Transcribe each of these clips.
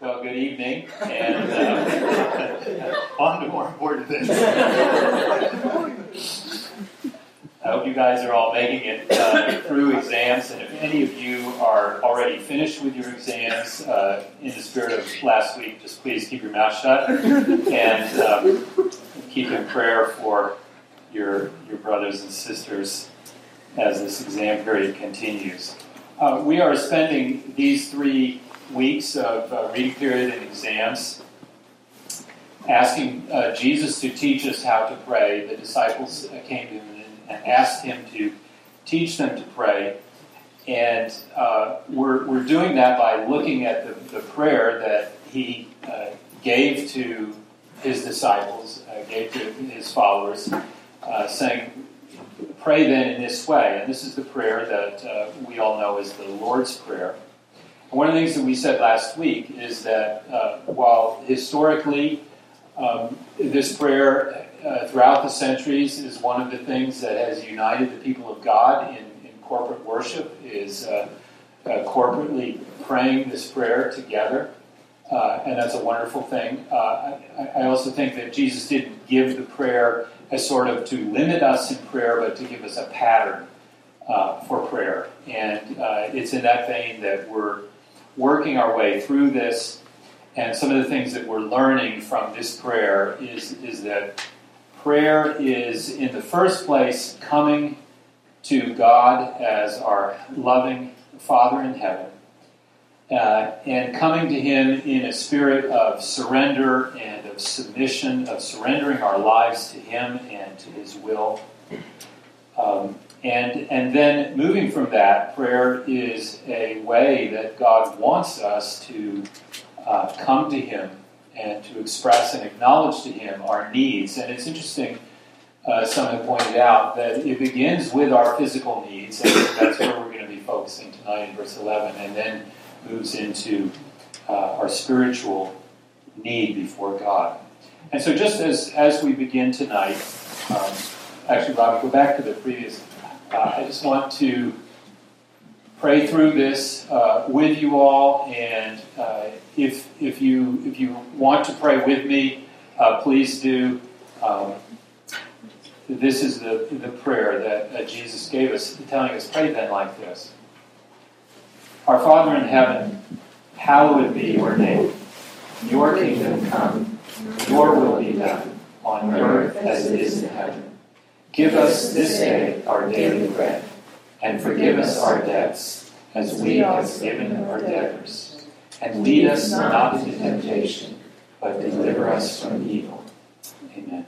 Well, good evening, and uh, on to more important things. I hope you guys are all making it uh, through exams, and if any of you are already finished with your exams, uh, in the spirit of last week, just please keep your mouth shut and um, keep in prayer for your your brothers and sisters as this exam period continues. Uh, we are spending these three weeks of uh, reading period and exams, asking uh, Jesus to teach us how to pray. The disciples uh, came to him and asked him to teach them to pray. And uh, we're, we're doing that by looking at the, the prayer that he uh, gave to his disciples, uh, gave to his followers, saying, Pray then in this way. And this is the prayer that we all know as the Lord's Prayer. One of the things that we said last week is that uh, while historically um, this prayer uh, throughout the centuries is one of the things that has united the people of God in, in corporate worship, is uh, uh corporately praying this prayer together. Uh, and that's a wonderful thing. Uh, I, I also think that Jesus didn't give the prayer as sort of to limit us in prayer, but to give us a pattern for prayer. And it's in that vein that we're working our way through this. And some of the things that we're learning from this prayer is, is that prayer is, in the first place, coming to God as our loving Father in heaven, uh, and coming to Him in a spirit of surrender and of submission, of surrendering our lives to Him and to His will. Um, and, and then moving from that, prayer is a way that God wants us to uh, come to Him and to express and acknowledge to Him our needs. And it's interesting, uh, some have pointed out, that it begins with our physical needs, and that's where we're going to be focusing tonight in verse 11, and then moves into uh, our spiritual need before God. And so, just as, as we begin tonight, um, actually, Robbie, go back to the previous uh, I just want to pray through this uh, with you all, and uh, if if you if you want to pray with me, uh, please do. Um, this is the the prayer that Jesus gave us, telling us pray then like this: Our Father in heaven, hallowed be your name. Your kingdom come. Your will be done on earth as it is in heaven. Give us this day our daily bread, and forgive us our debts, as we have given our debtors. And lead us not into temptation, but deliver us from evil. Amen.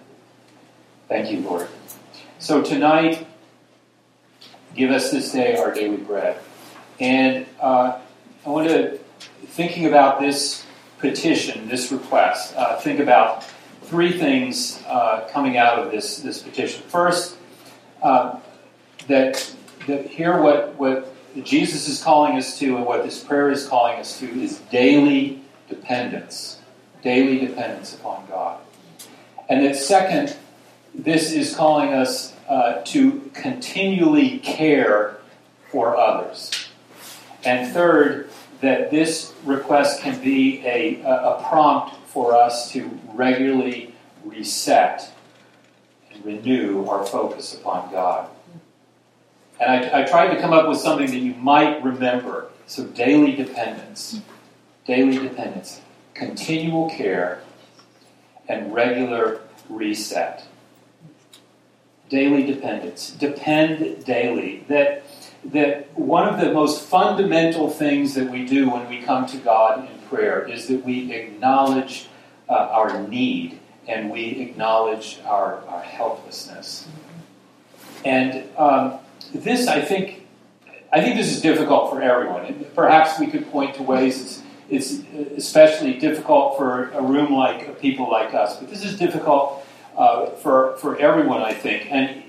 Thank you, Lord. So tonight, give us this day our daily bread. And uh, I want to, thinking about this petition, this request, uh, think about three things uh, coming out of this, this petition. First, uh, that, that here what, what Jesus is calling us to and what this prayer is calling us to is daily dependence. Daily dependence upon God. And that second, this is calling us uh, to continually care for others. And third, that this request can be a, a prompt for us to regularly reset and renew our focus upon God. And I, I, tried to come up with something that you might remember. So, daily dependence, daily dependence, continual care, and regular reset. Daily dependence. Depend daily. That, that one of the most fundamental things that we do when we come to God in prayer is that we acknowledge uh, our need and we acknowledge our, our helplessness. And um, this, I think, I think this is difficult for everyone. And perhaps we could point to ways it's, it's especially difficult for a room like people like us. But this is difficult uh, for, for everyone, I think. And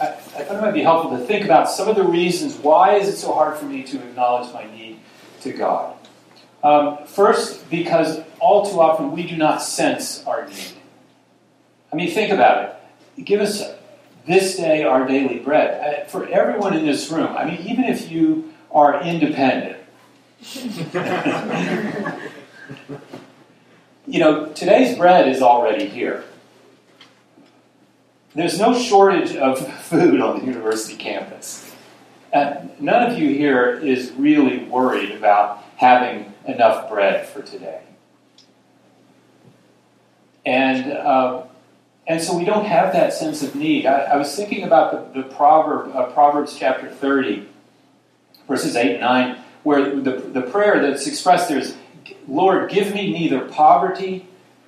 I, I thought it might be helpful to think about some of the reasons why is it so hard for me to acknowledge my need to God. Um, first, because all too often we do not sense our need. I mean, think about it. Give us this day our daily bread. Uh, for everyone in this room, I mean, even if you are independent, You know, today's bread is already here. There's no shortage of food on the university campus. Uh, none of you here is really worried about having enough bread for today. And, uh, and so we don't have that sense of need. I, I was thinking about the, the proverb, uh, Proverbs chapter 30, verses 8 and 9, where the, the prayer that's expressed there is, Lord, give me neither poverty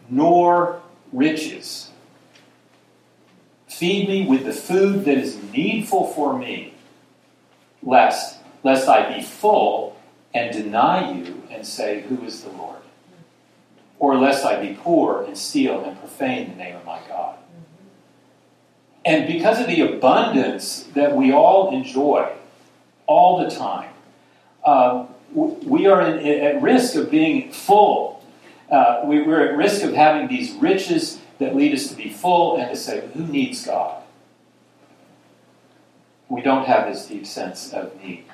nor riches. Feed me with the food that is needful for me, lest, lest I be full and deny you and say, Who is the Lord? Or lest I be poor and steal and profane the name of my God. And because of the abundance that we all enjoy all the time, uh, we are in, at risk of being full. Uh, we, we're at risk of having these riches that lead us to be full and to say, Who needs God? We don't have this deep sense of need.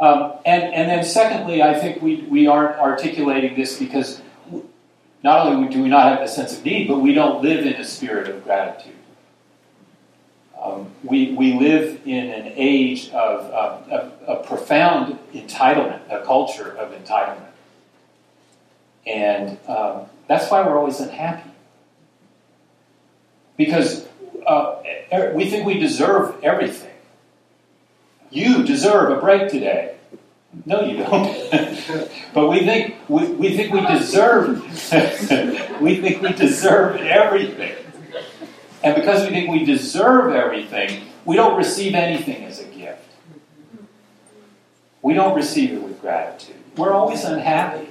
Um, and, and then, secondly, I think we, we aren't articulating this because not only do we not have a sense of need, but we don't live in a spirit of gratitude. Um, we, we live in an age of, of, profound entitlement, a culture of entitlement. And um, that's why we're always unhappy. Because uh, we think we deserve everything. You deserve a break today. No, you don't. but we think we, we think we deserve we think we deserve everything. And because we think we deserve everything, we don't receive anything as a gift. We don't receive it with gratitude. We're always unhappy.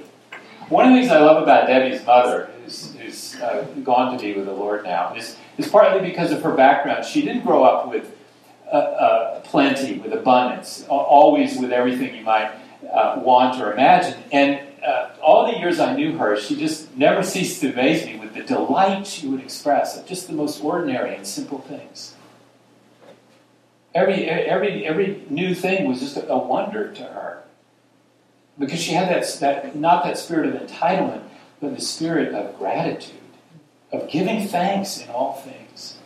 One of the things I love about Debbie's mother, who's, who's uh, gone to be with the Lord now, is, is partly because of her background. She didn't grow up with uh, uh, plenty, with abundance, always with everything you might uh, want or imagine. And uh, all the years I knew her, she just never ceased to amaze me with the delight she would express at just the most ordinary and simple things. Every, every, every new thing was just a wonder to her. Because she had that, that, not that spirit of entitlement, but the spirit of gratitude, of giving thanks in all things.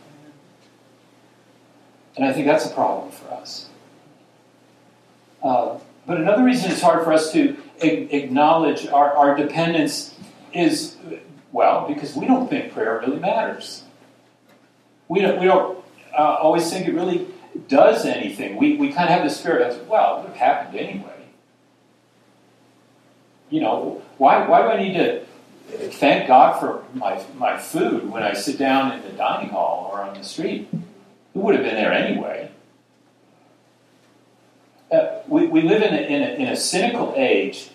And I think that's a problem for us. Uh, but another reason it's hard for us to acknowledge our, our dependence is, well, because we don't think prayer really matters. We don't, we don't uh, always think it really does anything. We, we kind of have the spirit of, well, it would have happened anyway. You know, why, why do I need to thank God for my, my food when I sit down in the dining hall or on the street? Who would have been there anyway? Uh, we, we live in a, in, a, in a cynical age.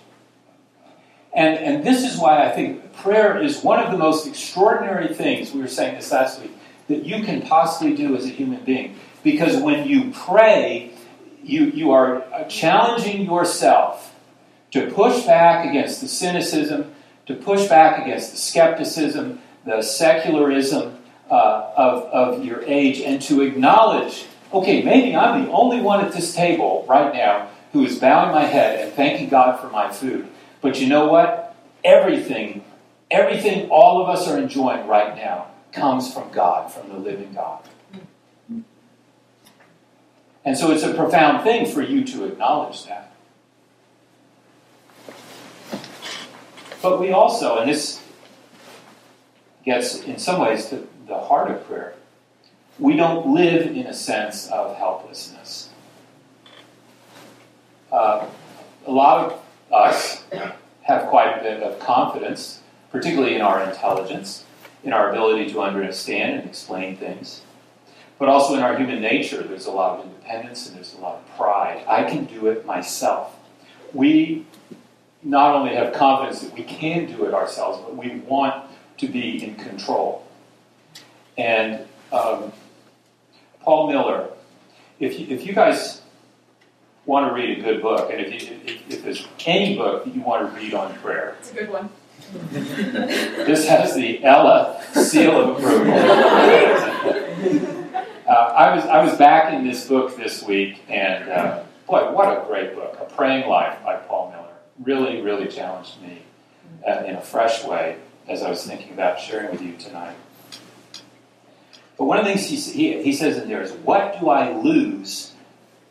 And, and this is why I think prayer is one of the most extraordinary things, we were saying this last week, that you can possibly do as a human being. Because when you pray, you, you are challenging yourself to push back against the cynicism, to push back against the skepticism, the secularism uh, of, of your age, and to acknowledge okay, maybe I'm the only one at this table right now who is bowing my head and thanking God for my food. But you know what? Everything, everything all of us are enjoying right now comes from God, from the living God. And so it's a profound thing for you to acknowledge that. But we also, and this gets in some ways to the heart of prayer, we don't live in a sense of helplessness. Uh, a lot of us have quite a bit of confidence, particularly in our intelligence, in our ability to understand and explain things. But also in our human nature, there's a lot of independence and there's a lot of pride. I can do it myself. We not only have confidence that we can do it ourselves, but we want to be in control. And um, Paul Miller. If you, if you guys want to read a good book, and if, you, if, if there's any book that you want to read on prayer, it's a good one. this has the Ella seal of approval. uh, I was I was back in this book this week, and uh, boy, what a great book! A Praying Life by Paul Miller really really challenged me. uh, in a fresh way as I was thinking about sharing with you tonight. But one of the things he, he, he says in there is, What do I lose?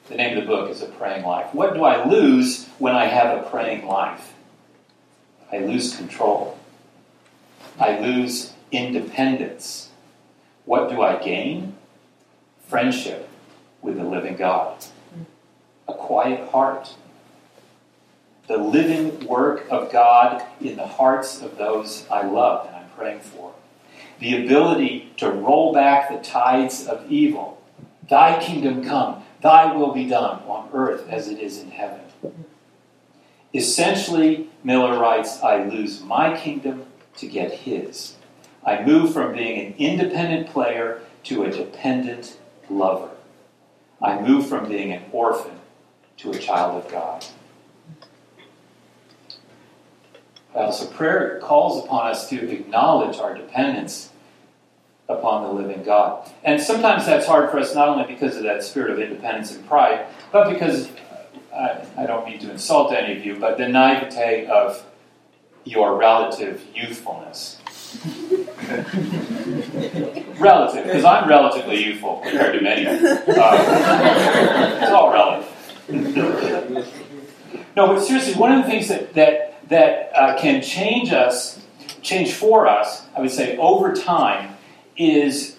The name of the book is A Praying Life. What do I lose when I have a praying life? I lose control. I lose independence. What do I gain? Friendship with the living God, a quiet heart, the living work of God in the hearts of those I love and I'm praying for, the ability to roll back the tides of evil. Thy kingdom come, thy will be done on earth as it is in heaven. Essentially, Miller writes, I lose my kingdom to get his. I move from being an independent player to a dependent lover. I move from being an orphan to a child of God. Uh, so prayer calls upon us to acknowledge our dependence upon the living God. And sometimes that's hard for us not only because of that spirit of independence and pride, but because I, I don't mean to insult any of you, but the naivete of your relative youthfulness. relative, because I'm relatively youthful compared to many. Uh, it's all relative. no, but seriously, one of the things that that that uh, can change us, change for us, I would say, over time, is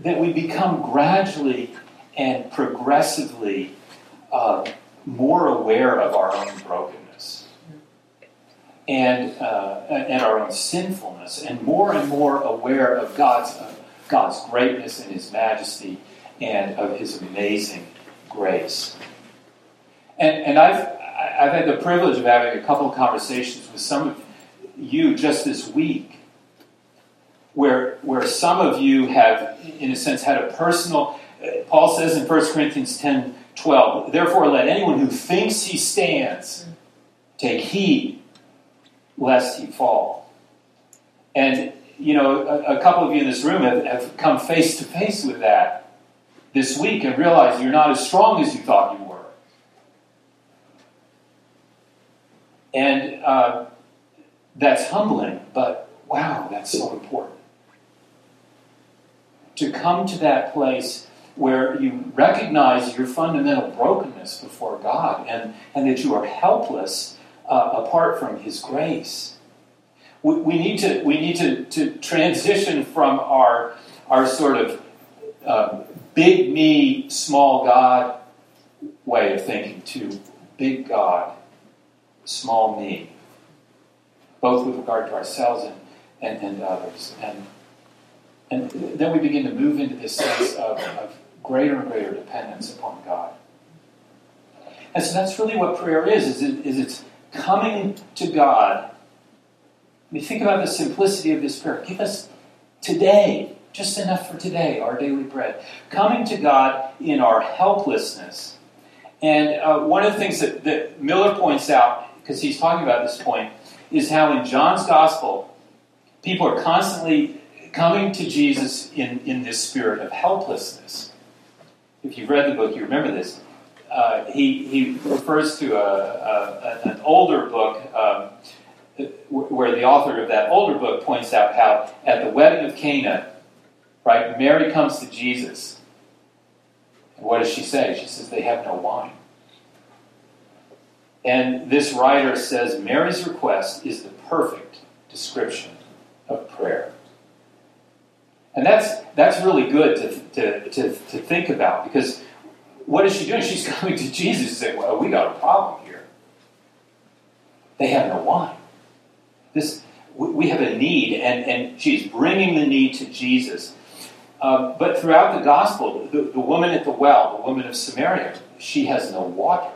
that we become gradually and progressively uh, more aware of our own brokenness and, uh, and our own sinfulness, and more and more aware of God's, God's greatness and His majesty and of His amazing grace. And, and I've, I've had the privilege of having a couple of conversations with some of you just this week where, where some of you have, in a sense, had a personal. Uh, Paul says in 1 Corinthians 10 12. Therefore, let anyone who thinks he stands take heed lest he fall. And, you know, a, a couple of you in this room have, have come face to face with that this week and realized you're not as strong as you thought you were. And uh, that's humbling, but wow, that's so important. To come to that place where you recognize your fundamental brokenness before God and, and that you are helpless uh, apart from His grace. We, we, need to, we need to, to transition from our, our sort of uh, big me, small God way of thinking to big God, small me, both with regard to ourselves and, and, and others. And, and then we begin to move into this sense of, of greater and greater dependence upon God. And so that's really what prayer is, is, it, is it's coming to God. I mean, think about the simplicity of this prayer. Give us today, just enough for today, our daily bread. Coming to God in our helplessness. And uh, one of the things that, that Miller points out, because he's talking about this point, is how in John's gospel, people are constantly coming to Jesus in, in this spirit of helplessness if you've read the book, you remember this. Uh, he, he refers to a, a, an older book um, where the author of that older book points out how at the wedding of Cana, right, Mary comes to Jesus. And what does she say? She says, They have no wine. And this writer says Mary's request is the perfect description of prayer. And that's, that's really good to, to, to, to think about because what is she doing? She's coming to Jesus and saying, Well, we got a problem here. They have no wine. This, we have a need, and, and she's bringing the need to Jesus. Uh, but throughout the gospel, the, the woman at the well, the woman of Samaria, she has no water.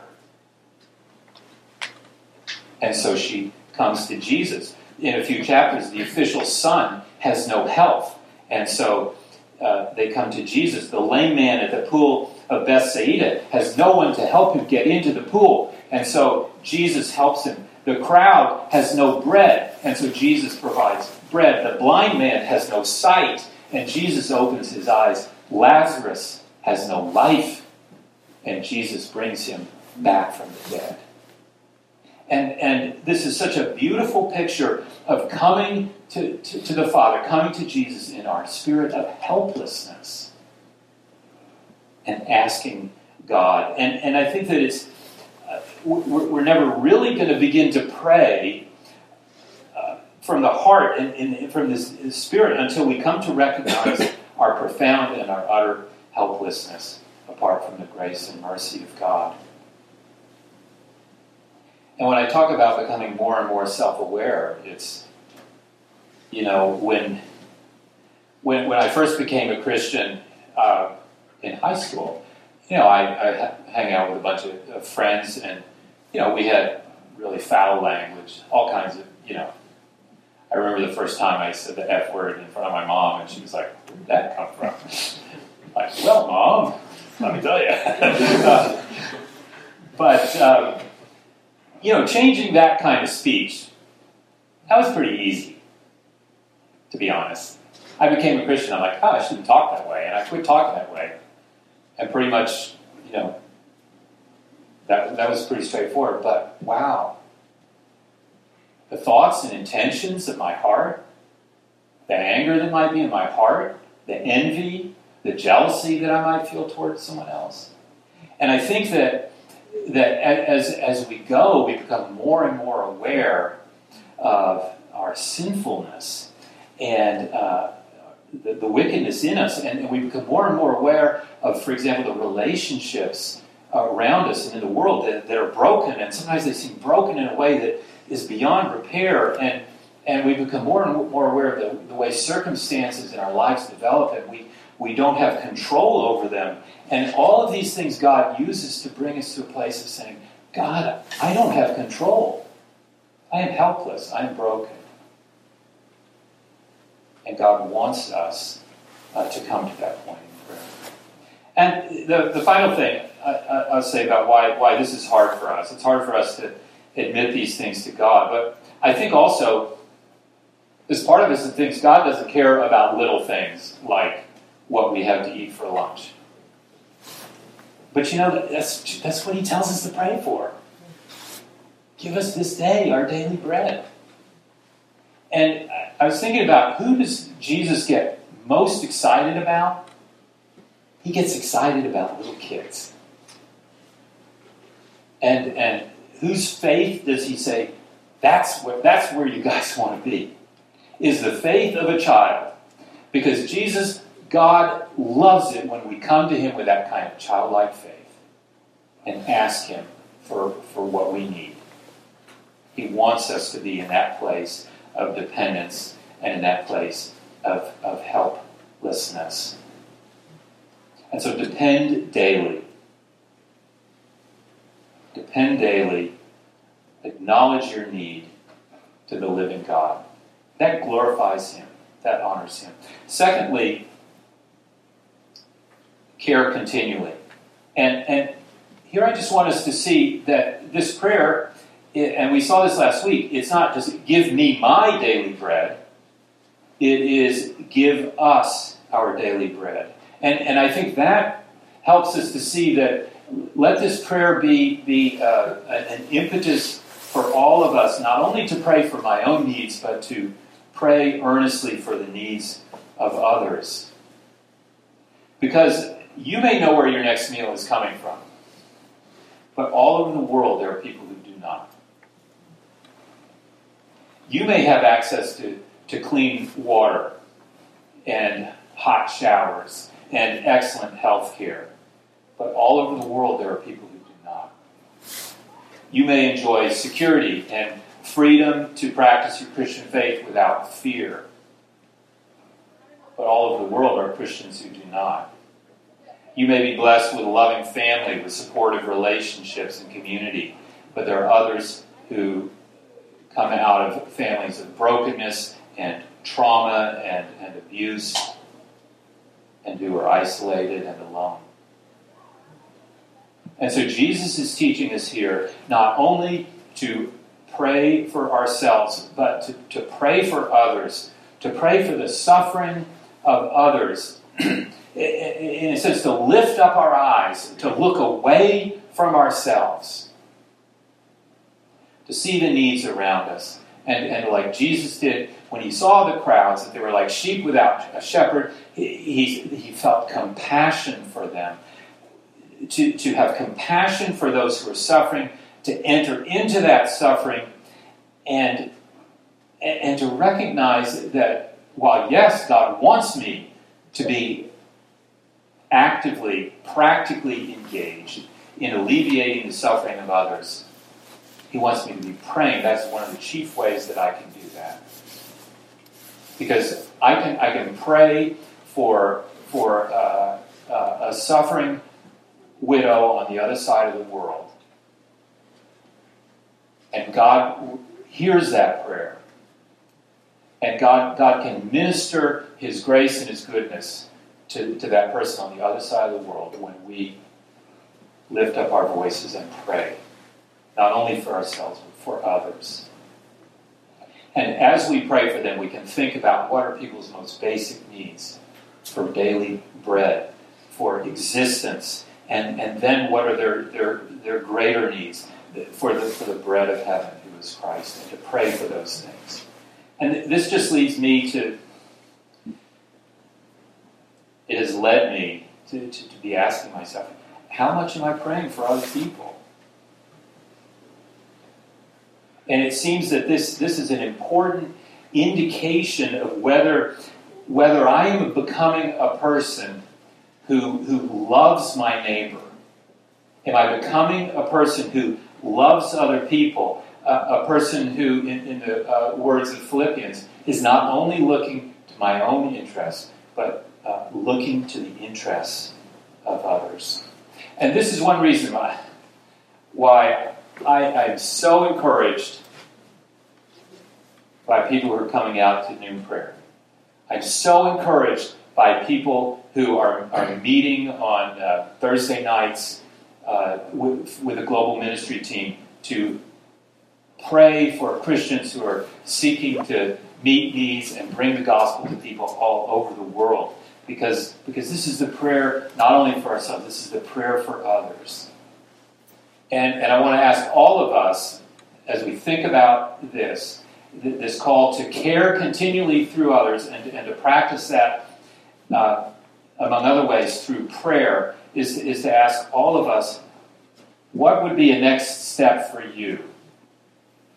And so she comes to Jesus. In a few chapters, the official son has no health. And so uh, they come to Jesus. The lame man at the pool of Bethsaida has no one to help him get into the pool. And so Jesus helps him. The crowd has no bread, and so Jesus provides bread. The blind man has no sight, and Jesus opens his eyes. Lazarus has no life, and Jesus brings him back from the dead. And, and this is such a beautiful picture of coming to, to, to the Father, coming to Jesus in our spirit of helplessness and asking God. And, and I think that it's, uh, we're, we're, never really going to begin to pray uh, from the heart and, and from this, this spirit until we come to recognize our profound and our utter helplessness apart from the grace and mercy of God. And when I talk about becoming more and more self-aware, it's you know when when when I first became a Christian uh, in high school, you know I, I hang out with a bunch of, of friends, and you know we had really foul language, all kinds of you know. I remember the first time I said the F word in front of my mom, and she was like, "Where did that come from?" like, well, mom, let me tell you. uh, but um, you know, changing that kind of speech, that was pretty easy, to be honest. I became a Christian. I'm like, oh, I shouldn't talk that way, and I quit talking that way, and pretty much, you know, that that was pretty straightforward. But wow, the thoughts and intentions of my heart, the anger that might be in my heart, the envy, the jealousy that I might feel towards someone else, and I think that that as, as we go, we become more and more aware of our sinfulness and uh, the, the, wickedness in us, and, and, we become more and more aware of, for example, the relationships around us and in the world that, that are broken, and sometimes they seem broken in a way that is beyond repair, and, and we become more and more aware of the, the way circumstances in our lives develop, and we, we don't have control over them, and all of these things God uses to bring us to a place of saying, God, I don't have control. I am helpless. I am broken. And God wants us uh, to come to that point in prayer. And the, the final thing I, will say about why, why this is hard for us it's hard for us to admit these things to God. But I think also, as part of this, it thinks God doesn't care about little things like what we have to eat for lunch. But you know, that's, that's what he tells us to pray for. Give us this day our daily bread. And I was thinking about who does Jesus get most excited about? He gets excited about little kids. And, and whose faith does he say, that's where, that's where you guys want to be? Is the faith of a child. Because Jesus God loves it when we come to Him with that kind of childlike faith and ask Him for, for what we need. He wants us to be in that place of dependence and in that place of, of helplessness. And so depend daily. Depend daily. Acknowledge your need to the living God. That glorifies Him, that honors Him. Secondly, care continually. And, and here I just want us to see that this prayer, and we saw this last week, it's not just give me my daily bread, it is give us our daily bread. And, and I think that helps us to see that let this prayer be, be uh, an impetus for all of us, not only to pray for my own needs, but to pray earnestly for the needs of others. Because you may know where your next meal is coming from, but all over the world there are people who do not. You may have access to, to clean water and hot showers and excellent health care, but all over the world there are people who do not. You may enjoy security and freedom to practice your Christian faith without fear, but all over the world are Christians who do not. You may be blessed with a loving family, with supportive relationships and community, but there are others who come out of families of brokenness and trauma and, and abuse and who are isolated and alone. And so Jesus is teaching us here not only to pray for ourselves, but to, to pray for others, to pray for the suffering of others in a sense, to lift up our eyes, to look away from ourselves, to see the needs around us. And, and like Jesus did when he saw the crowds, that they were like sheep without a shepherd, he, he, felt compassion for them. To, to have compassion for those who are suffering, to enter into that suffering, and, and to recognize that while, yes, God wants me to be actively, practically engaged in alleviating the suffering of others, He wants me to be praying. That's one of the chief ways that I can do that. Because I can, I can pray for, for uh, uh, a suffering widow on the other side of the world. And God hears that prayer. And God, God can minister His grace and His goodness to, to that person on the other side of the world when we lift up our voices and pray, not only for ourselves, but for others. And as we pray for them, we can think about what are people's most basic needs for daily bread, for existence, and, and then what are their, their, their greater needs for the, for the bread of heaven, who is Christ, and to pray for those things. And this just leads me to, it has led me to, to, to be asking myself, how much am I praying for other people? And it seems that this, this is an important indication of whether, whether I am becoming a person who, who loves my neighbor. Am I becoming a person who loves other people? Uh, a person who, in, in the uh, words of Philippians, is not only looking to my own interests, but uh, looking to the interests of others. And this is one reason why, why I, am so encouraged by people who are coming out to noon prayer. I'm so encouraged by people who are, are meeting on uh, Thursday nights uh, with, with a global ministry team to pray for Christians who are seeking to meet needs and bring the gospel to people all over the world because, because this is the prayer not only for ourselves, this is the prayer for others. And, and I want to ask all of us, as we think about this, this call to care continually through others and, and to practice that, uh, among other ways, through prayer, is, is to ask all of us what would be a next step for you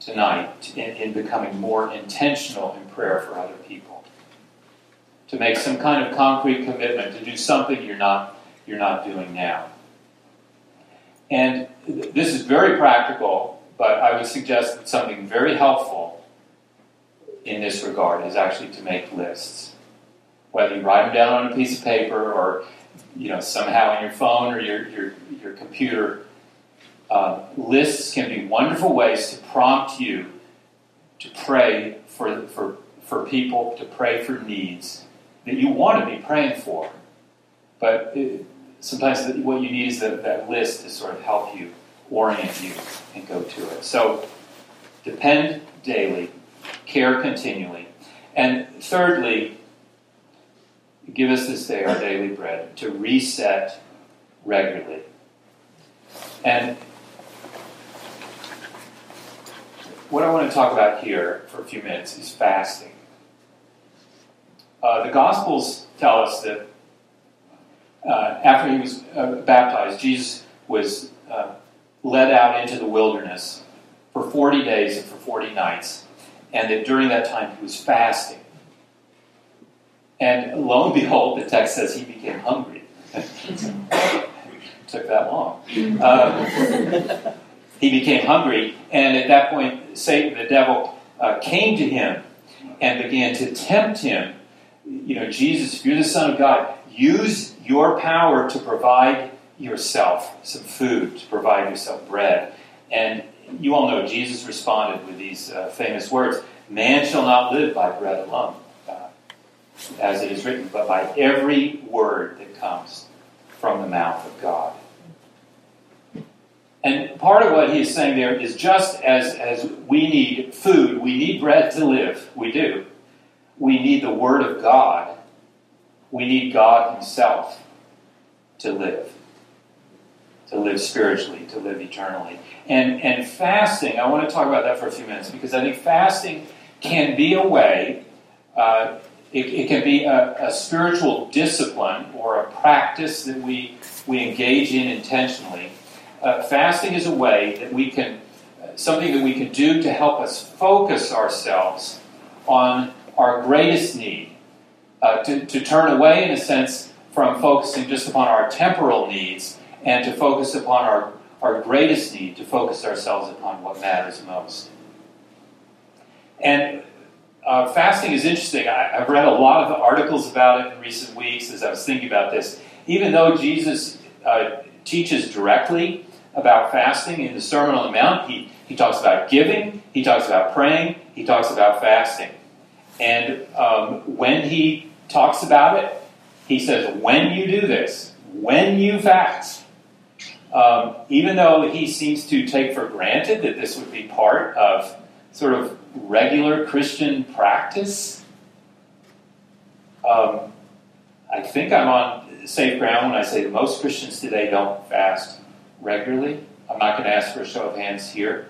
tonight in, in becoming more intentional in prayer for other people? To make some kind of concrete commitment to do something you're not you're not doing now. And this is very practical, but I would suggest that something very helpful in this regard is actually to make lists. Whether you write them down on a piece of paper or you know somehow on your phone or your your, your computer, uh, lists can be wonderful ways to prompt you to pray for, for, for people, to pray for needs, that you want to be praying for. But it, sometimes the, what you need is that list to sort of help you orient you and go to it. So depend daily, care continually. And thirdly, give us this day our daily bread, to reset regularly. And what I want to talk about here for a few minutes is fasting. Uh, the Gospels tell us that uh, after he was uh, baptized, Jesus was uh, led out into the wilderness for 40 days and for 40 nights, and that during that time he was fasting. And lo and behold, the text says he became hungry. took that long. Um, he became hungry, and at that point, Satan, the devil, came to him and began to tempt him you know, Jesus, if you're the Son of God, use your power to provide yourself some food, to provide yourself bread. And you all know Jesus responded with these uh, famous words Man shall not live by bread alone, uh, as it is written, but by every word that comes from the mouth of God. And part of what he's saying there is just as, as we need food, we need bread to live, we do we need the Word of God. We need God Himself to live. to live spiritually, to live eternally. And, and fasting, I want to talk about that for a few minutes because I think fasting can be a way, uh, it, it, can be a, a, spiritual discipline or a practice that we, we engage in intentionally. Uh, fasting is a way that we can, something that we can do to help us focus ourselves on our greatest need, uh, to, to turn away, in a sense, from focusing just upon our temporal needs and to focus upon our, our greatest need, to focus ourselves upon what matters most. And uh, fasting is interesting. I, have read a lot of articles about it in recent weeks as I was thinking about this. Even though Jesus uh, teaches directly about fasting in the Sermon on the Mount, he, he talks about giving, he talks about praying, he talks about fasting. And um, when he talks about it, he says, when you do this, when you fast, um, even though he seems to take for granted that this would be part of sort of regular Christian practice, um, I think I'm on safe ground when I say that most Christians today don't fast regularly. I'm not going to ask for a show of hands here,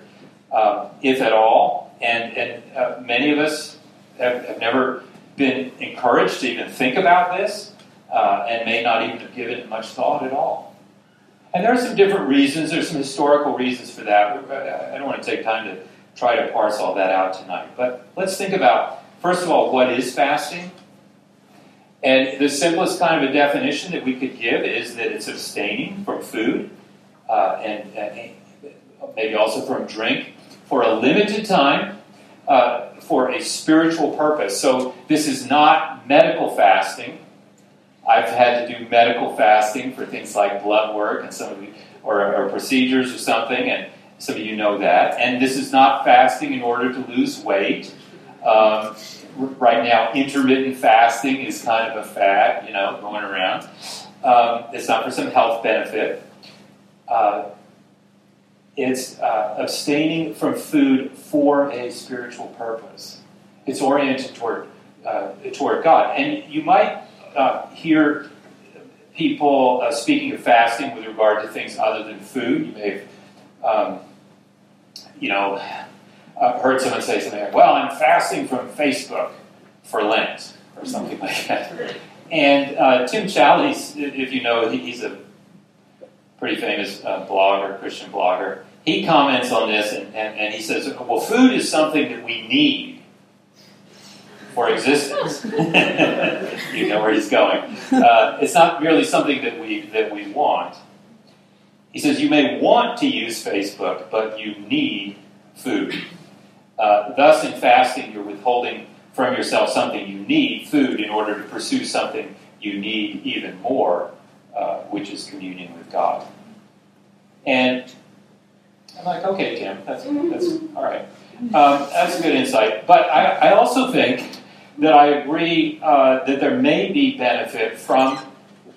um, if at all. And, and uh, many of us have, have, never been encouraged to even think about this uh, and may not even have given it much thought at all. And there are some different reasons. There's some historical reasons for that. I don't want to take time to try to parse all that out tonight. But let's think about, first of all, what is fasting? And the simplest kind of a definition that we could give is that it's abstaining from food uh, and, and, maybe also from drink for a limited time uh, for a spiritual purpose. So this is not medical fasting. I've had to do medical fasting for things like blood work and some of you, or, or procedures or something, and some of you know that. And this is not fasting in order to lose weight. Um, right now, intermittent fasting is kind of a fad, you know, going around. Um, it's not for some health benefit. Uh, it's uh, abstaining from food for a spiritual purpose. It's oriented toward uh, toward God, and you might uh, hear people uh, speaking of fasting with regard to things other than food. You may have, um, you know, heard someone say something like, "Well, I'm fasting from Facebook for Lent," or something like that. And uh, Tim Challies, if you know, he's a pretty famous uh, blogger, Christian blogger. He comments on this and, and, and he says, "Well, food is something that we need." for existence. you know where he's going. Uh, it's not merely something that we that we want. He says you may want to use Facebook, but you need food. Uh, thus, in fasting, you're withholding from yourself something you need, food, in order to pursue something you need even more, uh, which is communion with God. And I'm like, okay, Tim, that's, that's all right. Um, that's a good insight. But I, I also think that I agree uh, that there may be benefit from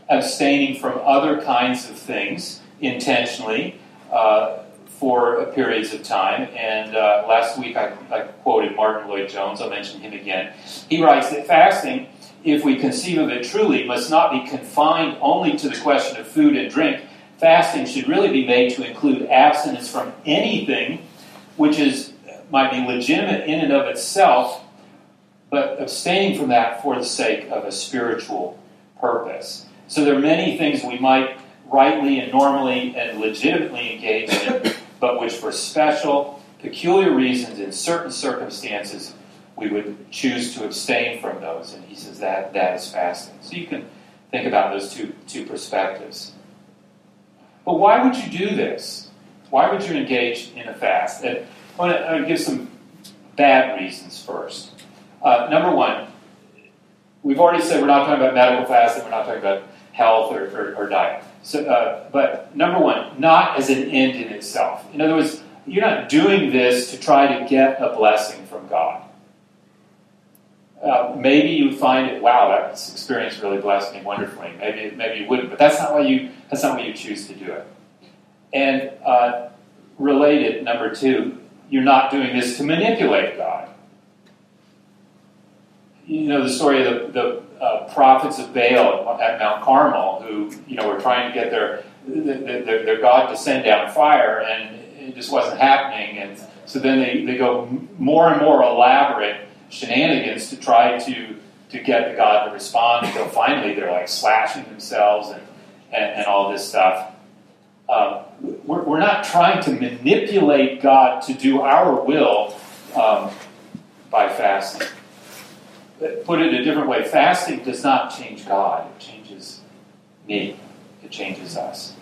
abstaining from other kinds of things intentionally uh, for periods of time. And uh, last week I, I, quoted Martyn Lloyd-Jones. I'll mention him again. He writes that fasting, if we conceive of it truly, must not be confined only to the question of food and drink. Fasting should really be made to include abstinence from anything which is might be legitimate in and of itself but abstaining from that for the sake of a spiritual purpose. So there are many things we might rightly and normally and legitimately engage in, but which for special, peculiar reasons in certain circumstances we would choose to abstain from those. And he says that that is fasting. So you can think about those two, two perspectives. But why would you do this? Why would you engage in a fast? And I want to give some bad reasons first. Uh, number one, we've already said we're not talking about medical fasting, we're not talking about health or, or, or diet. So, uh, but number one, not as an end in itself. In other words, you're not doing this to try to get a blessing from God. Uh, maybe you find it, wow, that experience really blessed me wonderfully. Maybe, maybe you wouldn't, but that's not why you that's not why you choose to do it. And uh, related, number two, you're not doing this to manipulate God you know the story of the, the uh, prophets of Baal at Mount Carmel, who you know were trying to get their their, their God to send down fire, and it just wasn't happening. And so then they, they go more and more elaborate shenanigans to try to to get the God to respond until finally they're like slashing themselves and, and, and all this stuff. Uh, we're, we're, not trying to manipulate God to do our will um, by fasting. Put it a different way fasting does not change God, it changes me, it changes us.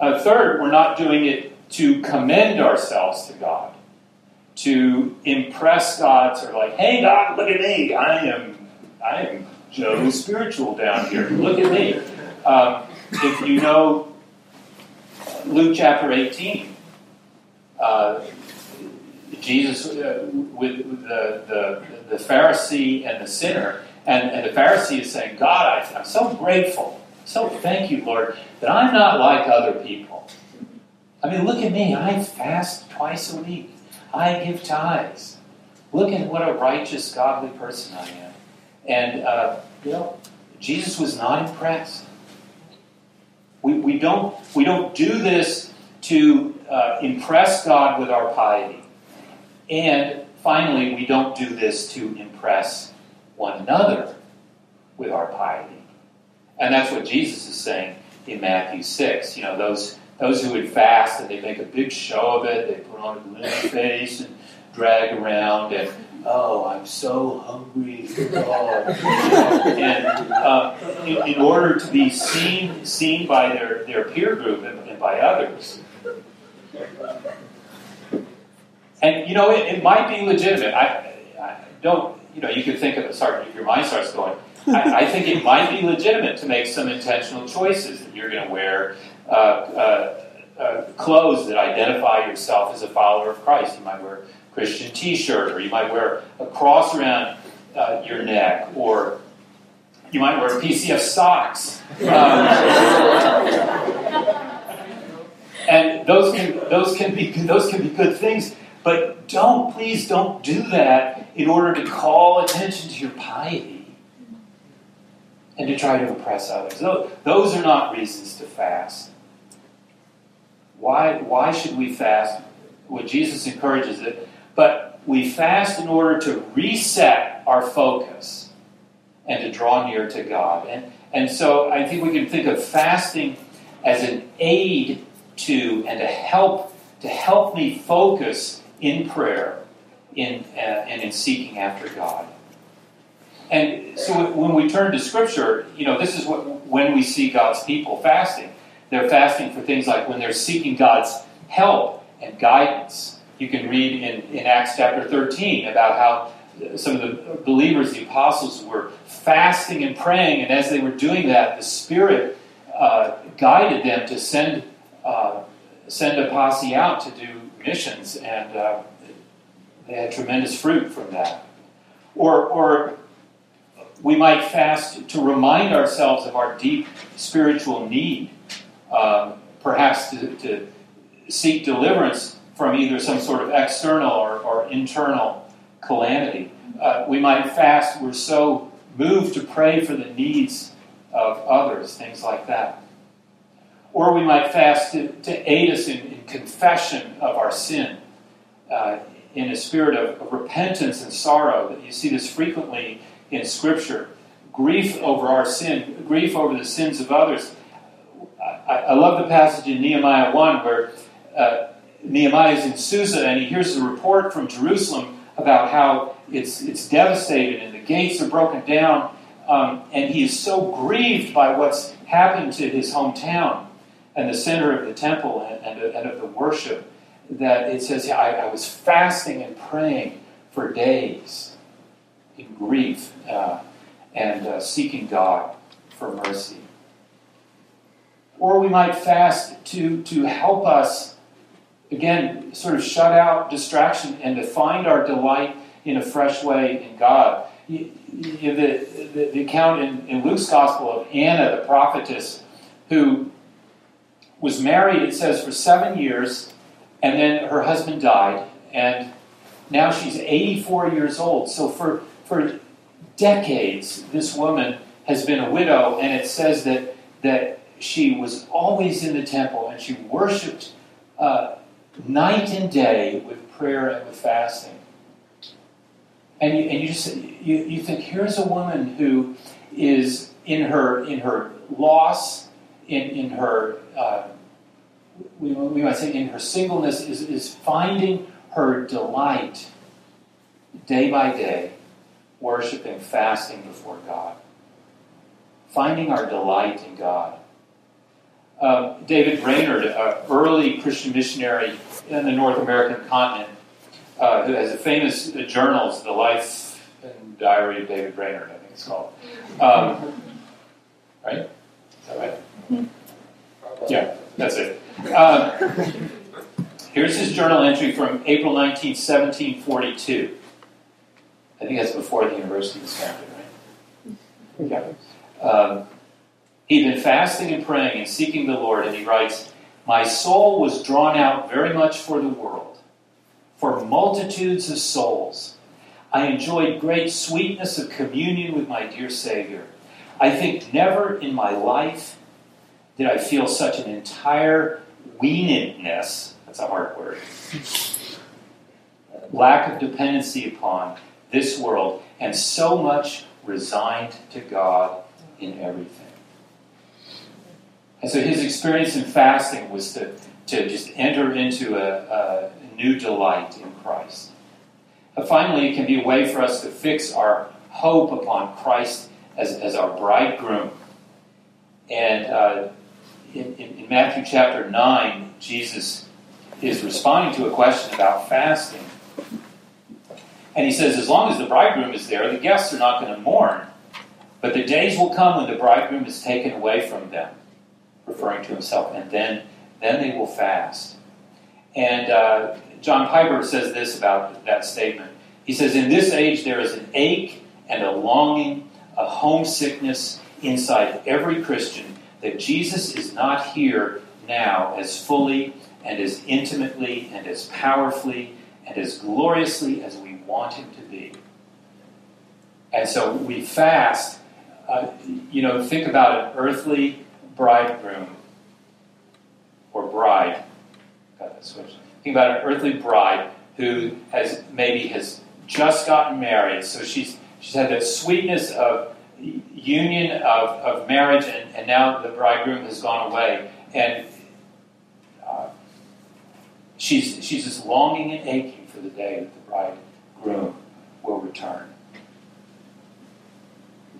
Uh, third, we're not doing it to commend ourselves to God, to impress God, sort of like, hey, God, look at me, I am I am Joe spiritual down here. Look at me. Um, if you know Luke chapter 18, uh, Jesus uh, with the, the, the Pharisee and the sinner, and, and the Pharisee is saying, God, I, I'm so grateful, so thank you, Lord, that I'm not like other people. I mean, look at me. I fast twice a week. I give tithes. Look at what a righteous, godly person I am. And, uh, you know, Jesus was not impressed. We, we, don't, we don't do this to uh, impress God with our piety. And finally, we don't do this to impress one another with our piety. And that's what Jesus is saying in Matthew 6. You know, those, those who would fast and they make a big show of it, they put on a gloomy face and drag around and oh, I'm so hungry for God. and uh, in, in, order to be seen seen by their, their peer group and, and by others. And, you know, it, it might be legitimate. I, I, don't, you know, you could think of it, sorry, if your mind starts going, I, I, think it might be legitimate to make some intentional choices that you're going to wear uh, uh, uh, clothes that identify yourself as a follower of Christ. You might wear a Christian T-shirt, or you might wear a cross around uh, your neck, or you might wear PCF socks. Um, and those can those can be those can be good things, but don't please don't do that in order to call attention to your piety and to try to impress others. Those are not reasons to fast. Why, why should we fast? What Jesus encourages it but we fast in order to reset our focus and to draw near to God. And, and so I think we can think of fasting as an aid to and to help to help me focus in prayer in, uh, and in seeking after God. And so when we turn to Scripture, you know, this is what when we see God's people fasting. They're fasting for things like when they're seeking God's help and guidance you can read in, in Acts chapter 13 about how some of the believers, the apostles, were fasting and praying, and as they were doing that, the Spirit uh, guided them to send uh, send a posse out to do missions, and uh, they had tremendous fruit from that. Or, or we might fast to remind ourselves of our deep spiritual need, um, perhaps to, to seek deliverance from either some sort of external or, or internal calamity. Uh, we might fast, we're so moved to pray for the needs of others, things like that. Or we might fast to, to aid us in, in, confession of our sin uh, in a spirit of, of repentance and sorrow. That you see this frequently in Scripture. Grief over our sin, grief over the sins of others. I, I love the passage in Nehemiah 1 where uh, Nehemiah is in Susa and he hears a report from Jerusalem about how it's, it's devastated and the gates are broken down. Um, and he is so grieved by what's happened to his hometown and the center of the temple and, and, and of the worship that it says, yeah, I, I, was fasting and praying for days in grief uh, and uh, seeking God for mercy. Or we might fast to, to help us again, sort of shut out distraction and to find our delight in a fresh way in God. You, you, the, the, the, account in, in Luke's Gospel of Anna, the prophetess, who was married, it says, for seven years, and then her husband died, and now she's 84 years old. So for, for decades, this woman has been a widow, and it says that, that she was always in the temple and she worshiped uh, night and day with prayer and with fasting. And you, and you just you, you think here's a woman who is in her in her loss, in in her uh, we, we might say in her singleness is, is finding her delight day by day, worshiping, fasting before God. Finding our delight in God. Uh, David Brainerd, an early Christian missionary in the North American continent, uh, who has a famous uh, journal, The Life and Diary of David Brainerd, I think it's called. Um, right? Is that right? Yeah, that's it. Uh, here's his journal entry from April 19, 1742. I think that's before the university was founded, right? Yeah. Um, he'd been fasting and praying and seeking the Lord, and he writes, My soul was drawn out very much for the world, for multitudes of souls. I enjoyed great sweetness of communion with my dear Savior. I think never in my life did I feel such an entire weanedness, that's a hard word, lack of dependency upon this world, and so much resigned to God in everything. And so his experience in fasting was to, to just enter into a, a new delight in Christ. But finally, it can be a way for us to fix our hope upon Christ as, as our bridegroom. And uh, in, in, in Matthew chapter 9, Jesus is responding to a question about fasting. And he says, as long as the bridegroom is there, the guests are not going to mourn. But the days will come when the bridegroom is taken away from them, referring to himself, and then, then they will fast. And uh, John Piper says this about that statement. He says, In this age, there is an ache and a longing, a homesickness inside every Christian that Jesus is not here now as fully and as intimately and as powerfully and as gloriously as we want him to be. And so we fast. Uh, you know, think about an earthly bridegroom or bride. Got that switch. Think about an earthly bride who has maybe has just gotten married, so she's she's had that sweetness of union of, of marriage, and, and now the bridegroom has gone away, and uh, she's she's just longing and aching for the day that the bridegroom will return,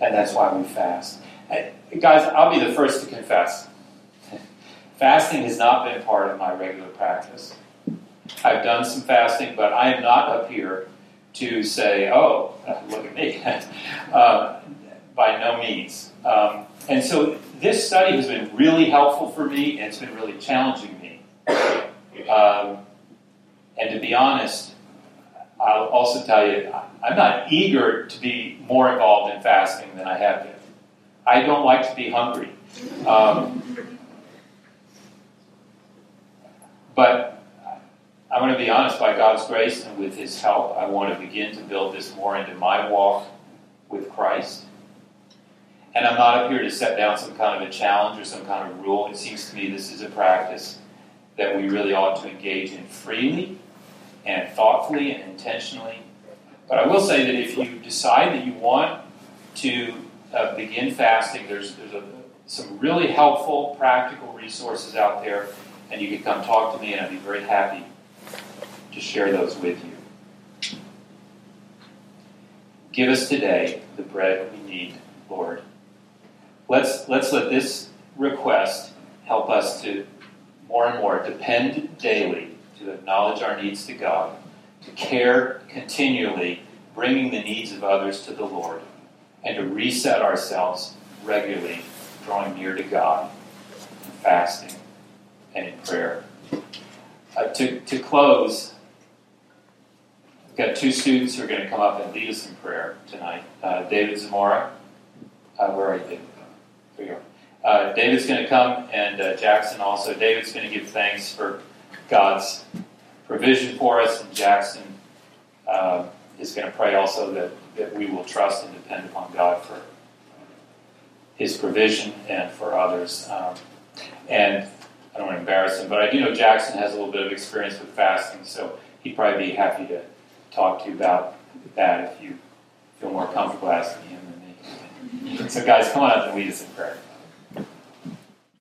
and that's why we fast. And guys, I'll be the first to confess. Fasting has not been part of my regular practice. I've done some fasting, but I am not up here to say, oh, look at me. uh, by no means. Um, and so this study has been really helpful for me, and it's been really challenging me. Um, and to be honest, I'll also tell you, I'm not eager to be more involved in fasting than I have been. I don't like to be hungry. Um, but I want to be honest, by God's grace and with His help, I want to begin to build this more into my walk with Christ. And I'm not up here to set down some kind of a challenge or some kind of rule. It seems to me this is a practice that we really ought to engage in freely and thoughtfully and intentionally. But I will say that if you decide that you want to uh, begin fasting, there's, there's a, some really helpful, practical resources out there, and you can come talk to me, and I'd be very happy to share those with you. Give us today the bread we need, Lord. Let's, let's let this request help us to more and more depend daily to acknowledge our needs to God, to care continually, bringing the needs of others to the Lord, and to reset ourselves regularly, drawing near to God, in fasting, and in prayer. Uh, to, to close, we've got two students who are going to come up and lead us in prayer tonight. Uh, David Zamora, uh, where are you, David? Here you go. Uh, David's going to come, and uh, Jackson also. David's going to give thanks for God's provision for us, and Jackson uh, is going to pray also that, that we will trust and depend upon God for his provision and for others. Um, and I don't want to embarrass him, but I do know Jackson has a little bit of experience with fasting, so he'd probably be happy to talk to you about that if you feel more comfortable asking him than me. So, guys, come on up and lead us in prayer.